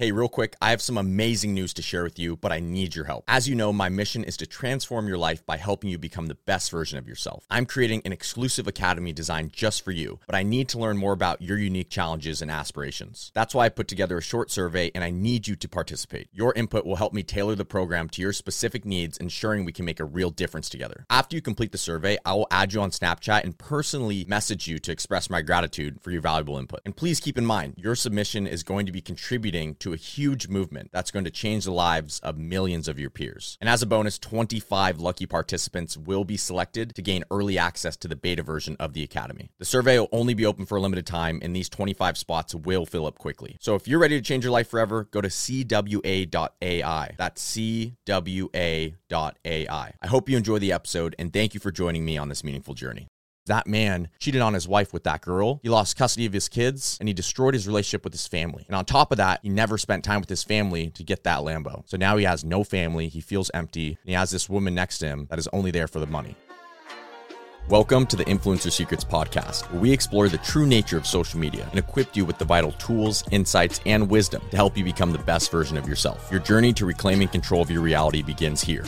Hey, real quick, I have some amazing news to share with you, but I need your help. As you know, my mission is to transform your life by helping you become the best version of yourself. I'm creating an exclusive academy designed just for you, but I need to learn more about your unique challenges and aspirations. That's why I put together a short survey and I need you to participate. Your input will help me tailor the program to your specific needs, ensuring we can make a real difference together. After you complete the survey, I will add you on Snapchat and personally message you to express my gratitude for your valuable input. And please keep in mind, your submission is going to be contributing to a huge movement that's going to change the lives of millions of your peers. And as a bonus, 25 lucky participants will be selected to gain early access to the beta version of the Academy. The survey will only be open for a limited time, and these 25 spots will fill up quickly. So if you're ready to change your life forever, go to CWA.AI. That's CWA.AI. I hope you enjoy the episode, and thank you for joining me on this meaningful journey that man cheated on his wife with that girl. He lost custody of his kids and he destroyed his relationship with his family. And on top of that, he never spent time with his family to get that Lambo. So now he has no family. He feels empty. And he has this woman next to him that is only there for the money. Welcome to the Influencer Secrets podcast, where we explore the true nature of social media and equip you with the vital tools, insights, and wisdom to help you become the best version of yourself. Your journey to reclaiming control of your reality begins here.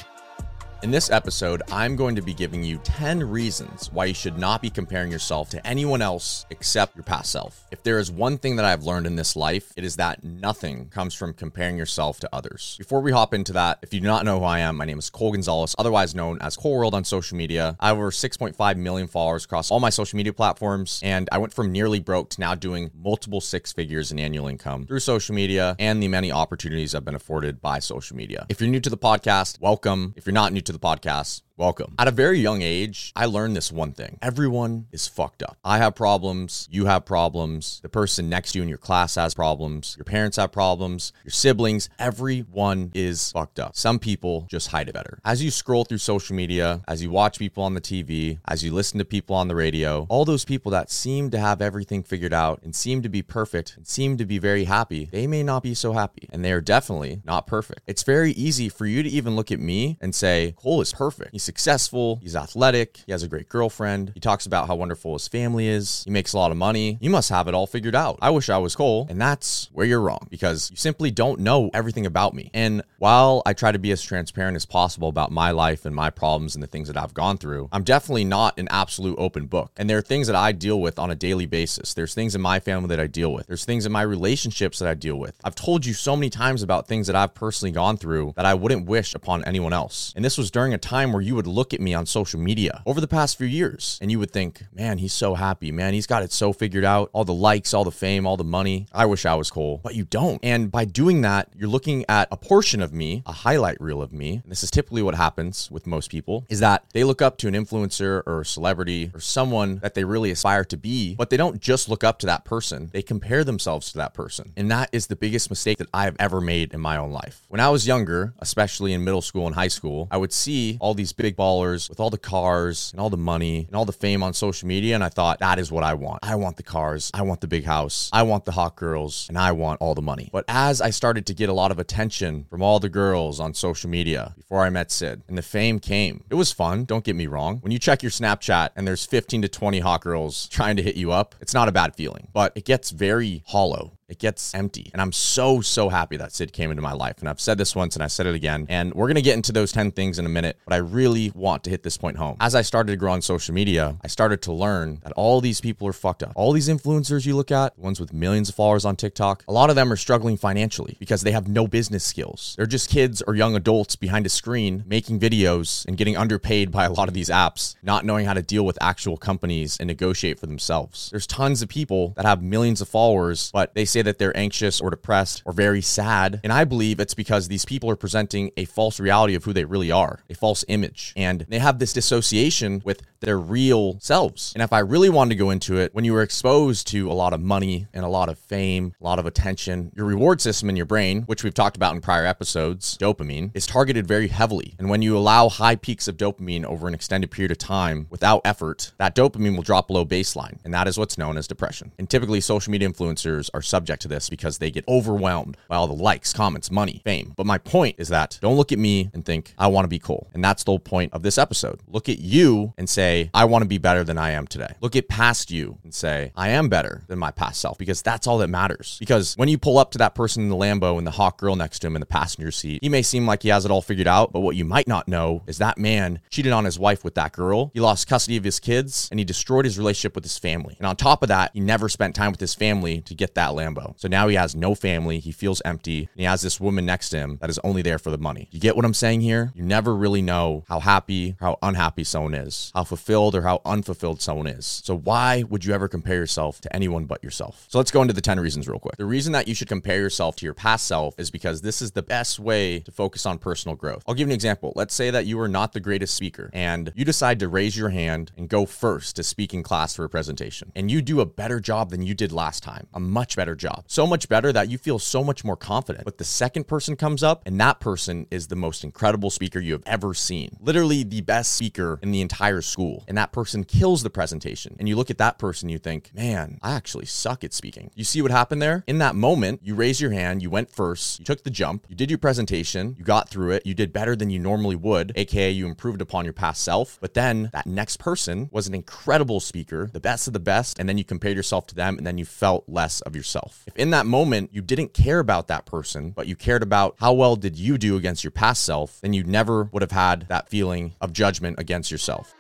In this episode, I'm going to be giving you 10 reasons why you should not be comparing yourself to anyone else except your past self. If there is one thing that I've learned in this life, it is that nothing comes from comparing yourself to others. Before we hop into that, if you do not know who I am, my name is Cole Gonzalez, otherwise known as Cole World on social media. I have over 6.5 million followers across all my social media platforms, and I went from nearly broke to now doing multiple six figures in annual income through social media and the many opportunities I've been afforded by social media. If you're new to the podcast, welcome. If you're not new to to the podcast welcome. At a very young age, I learned this one thing everyone is fucked up. I have problems, you have problems, the person next to you in your class has problems, your parents have problems, your siblings, everyone is fucked up. Some people just hide it better. As you scroll through social media, as you watch people on the TV, as you listen to people on the radio, all those people that seem to have everything figured out and seem to be perfect and seem to be very happy, they may not be so happy and they are definitely not perfect. It's very easy for you to even look at me and say, Cole is perfect. He's successful, he's athletic, he has a great girlfriend, he talks about how wonderful his family is, he makes a lot of money. You must have it all figured out. I wish I was Cole, and that's where you're wrong because you simply don't know everything about me. And while I try to be as transparent as possible about my life and my problems and the things that I've gone through, I'm definitely not an absolute open book. And there are things that I deal with on a daily basis. There's things in my family that I deal with. There's things in my relationships that I deal with. I've told you so many times about things that I've personally gone through that I wouldn't wish upon anyone else. And this was during a time where you would look at me on social media over the past few years and you would think, man, he's so happy, man. He's got it so figured out. All the likes, all the fame, all the money. I wish I was Cole, but you don't. And by doing that, you're looking at a portion of me, a highlight reel of me. And this is typically what happens with most people is that they look up to an influencer or a celebrity or someone that they really aspire to be, but they don't just look up to that person. They compare themselves to that person. And that is the biggest mistake that I have ever made in my own life. When I was younger, especially in middle school and high school, I would see all these big ballers with all the cars and all the money and all the fame on social media. And I thought, that is what I want. I want the cars. I want the big house. I want the hot girls and I want all the money. But as I started to get a lot of attention from all the girls on social media before I met Sid and the fame came, it was fun. Don't get me wrong. When you check your Snapchat and there's 15 to 20 hot girls trying to hit you up, it's not a bad feeling, but it gets very hollow it gets empty. And I'm so, so happy that Sid came into my life. And I've said this once and I said it again. And we're going to get into those 10 things in a minute, but I really want to hit this point home. As I started to grow on social media, I started to learn that all these people are fucked up. All these influencers you look at, ones with millions of followers on TikTok, a lot of them are struggling financially because they have no business skills. They're just kids or young adults behind a screen making videos and getting underpaid by a lot of these apps, not knowing how to deal with actual companies and negotiate for themselves. There's tons of people that have millions of followers, but they say say that they're anxious or depressed or very sad. And I believe it's because these people are presenting a false reality of who they really are, a false image. And they have this dissociation with their real selves. And if I really wanted to go into it, when you were exposed to a lot of money and a lot of fame, a lot of attention, your reward system in your brain, which we've talked about in prior episodes, dopamine, is targeted very heavily. And when you allow high peaks of dopamine over an extended period of time without effort, that dopamine will drop below baseline. And that is what's known as depression. And typically, social media influencers are subject subject to this because they get overwhelmed by all the likes, comments, money, fame. But my point is that don't look at me and think, I want to be cool. And that's the whole point of this episode. Look at you and say, I want to be better than I am today. Look at past you and say, I am better than my past self because that's all that matters. Because when you pull up to that person in the Lambo and the hot girl next to him in the passenger seat, he may seem like he has it all figured out, but what you might not know is that man cheated on his wife with that girl. He lost custody of his kids and he destroyed his relationship with his family. And on top of that, he never spent time with his family to get that Lambo. So now he has no family. He feels empty. He has this woman next to him that is only there for the money. You get what I'm saying here? You never really know how happy, how unhappy someone is, how fulfilled or how unfulfilled someone is. So why would you ever compare yourself to anyone but yourself? So let's go into the 10 reasons real quick. The reason that you should compare yourself to your past self is because this is the best way to focus on personal growth. I'll give you an example. Let's say that you are not the greatest speaker and you decide to raise your hand and go first to speak in class for a presentation. And you do a better job than you did last time, a much better job. So much better that you feel so much more confident. But the second person comes up and that person is the most incredible speaker you have ever seen. Literally the best speaker in the entire school. And that person kills the presentation. And you look at that person, you think, man, I actually suck at speaking. You see what happened there? In that moment, you raised your hand, you went first, you took the jump, you did your presentation, you got through it, you did better than you normally would, aka you improved upon your past self. But then that next person was an incredible speaker, the best of the best, and then you compared yourself to them and then you felt less of yourself. If in that moment you didn't care about that person, but you cared about how well did you do against your past self, then you never would have had that feeling of judgment against yourself.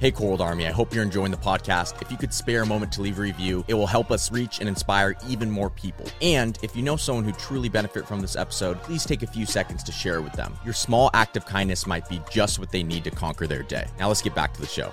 Hey, Cold Army, I hope you're enjoying the podcast. If you could spare a moment to leave a review, it will help us reach and inspire even more people. And if you know someone who truly benefit from this episode, please take a few seconds to share it with them. Your small act of kindness might be just what they need to conquer their day. Now let's get back to the show.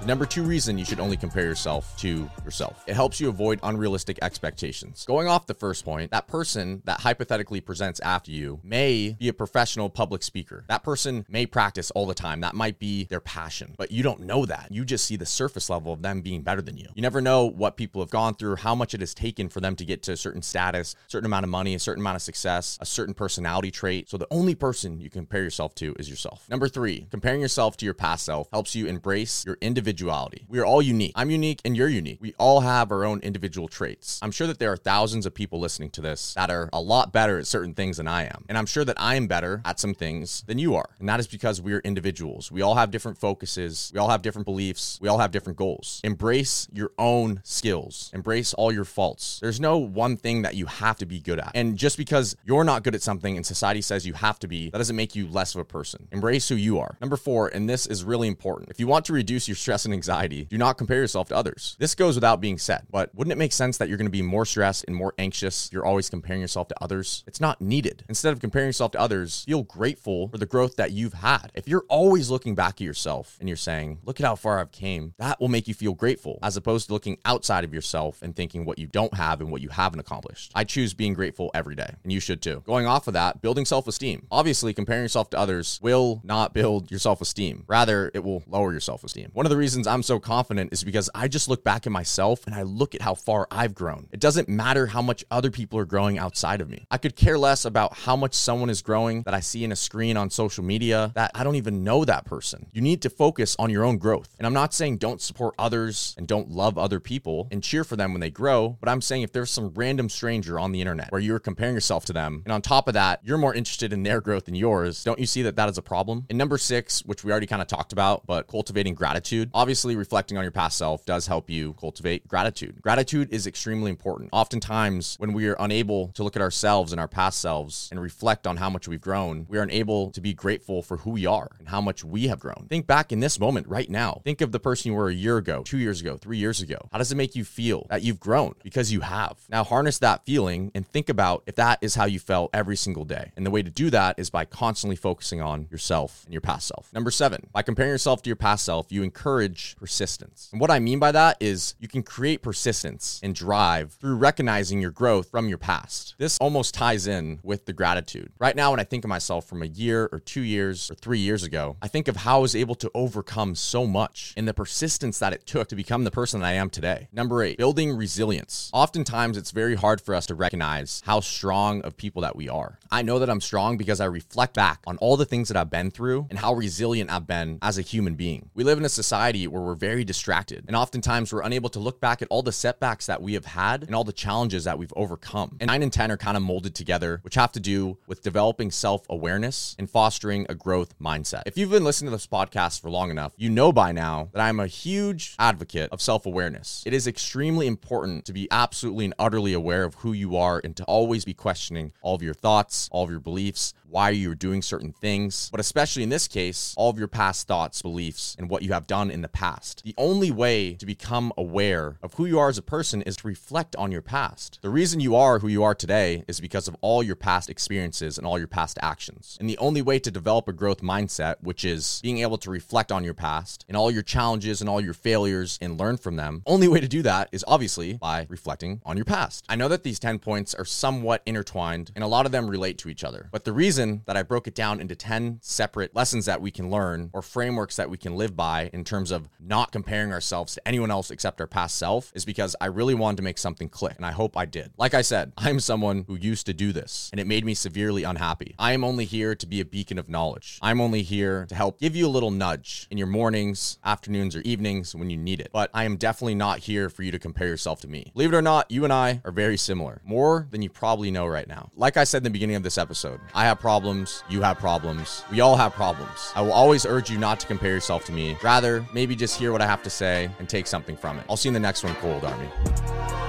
The number two reason you should only compare yourself to yourself. It helps you avoid unrealistic expectations. Going off the first point, that person that hypothetically presents after you may be a professional public speaker. That person may practice all the time. That might be their passion, but you don't know that. You just see the surface level of them being better than you. You never know what people have gone through, how much it has taken for them to get to a certain status, certain amount of money, a certain amount of success, a certain personality trait. So the only person you compare yourself to is yourself. Number three, comparing yourself to your past self helps you embrace your individual individuality. We are all unique. I'm unique and you're unique. We all have our own individual traits. I'm sure that there are thousands of people listening to this that are a lot better at certain things than I am. And I'm sure that I am better at some things than you are. And that is because we are individuals. We all have different focuses. We all have different beliefs. We all have different goals. Embrace your own skills. Embrace all your faults. There's no one thing that you have to be good at. And just because you're not good at something and society says you have to be, that doesn't make you less of a person. Embrace who you are. Number four, and this is really important. If you want to reduce your stress stress and anxiety, do not compare yourself to others. This goes without being said, but wouldn't it make sense that you're going to be more stressed and more anxious? You're always comparing yourself to others. It's not needed. Instead of comparing yourself to others, feel grateful for the growth that you've had. If you're always looking back at yourself and you're saying, look at how far I've came, that will make you feel grateful as opposed to looking outside of yourself and thinking what you don't have and what you haven't accomplished. I choose being grateful every day, and you should too. Going off of that, building self esteem. Obviously, comparing yourself to others will not build your self esteem. Rather, it will lower your self esteem. One of the reasons I'm so confident is because I just look back at myself and I look at how far I've grown. It doesn't matter how much other people are growing outside of me. I could care less about how much someone is growing that I see in a screen on social media that I don't even know that person. You need to focus on your own growth. And I'm not saying don't support others and don't love other people and cheer for them when they grow, but I'm saying if there's some random stranger on the internet where you're comparing yourself to them, and on top of that, you're more interested in their growth than yours, don't you see that that is a problem? And number six, which we already kind of talked about, but cultivating gratitude. Obviously, reflecting on your past self does help you cultivate gratitude. Gratitude is extremely important. Oftentimes, when we are unable to look at ourselves and our past selves and reflect on how much we've grown, we are unable to be grateful for who we are and how much we have grown. Think back in this moment right now. Think of the person you were a year ago, two years ago, three years ago. How does it make you feel that you've grown? Because you have. Now, harness that feeling and think about if that is how you felt every single day. And the way to do that is by constantly focusing on yourself and your past self. Number seven, by comparing yourself to your past self, you encourage persistence persistence. And what I mean by that is you can create persistence and drive through recognizing your growth from your past. This almost ties in with the gratitude. Right now, when I think of myself from a year or two years or three years ago, I think of how I was able to overcome so much and the persistence that it took to become the person that I am today. Number eight, building resilience. Oftentimes, it's very hard for us to recognize how strong of people that we are. I know that I'm strong because I reflect back on all the things that I've been through and how resilient I've been as a human being. We live in a society society where we're very distracted. And oftentimes we're unable to look back at all the setbacks that we have had and all the challenges that we've overcome. And 9 and 10 are kind of molded together, which have to do with developing self awareness and fostering a growth mindset. If you've been listening to this podcast for long enough, you know by now that I'm a huge advocate of self awareness. It is extremely important to be absolutely and utterly aware of who you are and to always be questioning all of your thoughts, all of your beliefs, why you're doing certain things, but especially in this case, all of your past thoughts, beliefs, and what you have done in the past. The only way to become aware of who you are as a person is to reflect on your past. The reason you are who you are today is because of all your past experiences and all your past actions. And the only way to develop a growth mindset, which is being able to reflect on your past and all your challenges and all your failures and learn from them, only way to do that is obviously by reflecting on your past. I know that these 10 points are somewhat intertwined and a lot of them relate to each other, but the reason that I broke it down into 10 separate lessons that we can learn or frameworks that we can live by in terms of not comparing ourselves to anyone else except our past self is because I really wanted to make something click. And I hope I did. Like I said, I'm someone who used to do this and it made me severely unhappy. I am only here to be a beacon of knowledge. I'm only here to help give you a little nudge in your mornings, afternoons, or evenings when you need it. But I am definitely not here for you to compare yourself to me. Believe it or not, you and I are very similar, more than you probably know right now. Like I said in the beginning of this episode, I have problems, you have problems, we all have problems. I will always urge you not to compare yourself to me. Rather, maybe just hear what I have to say and take something from it. I'll see you in the next one, Cold Army.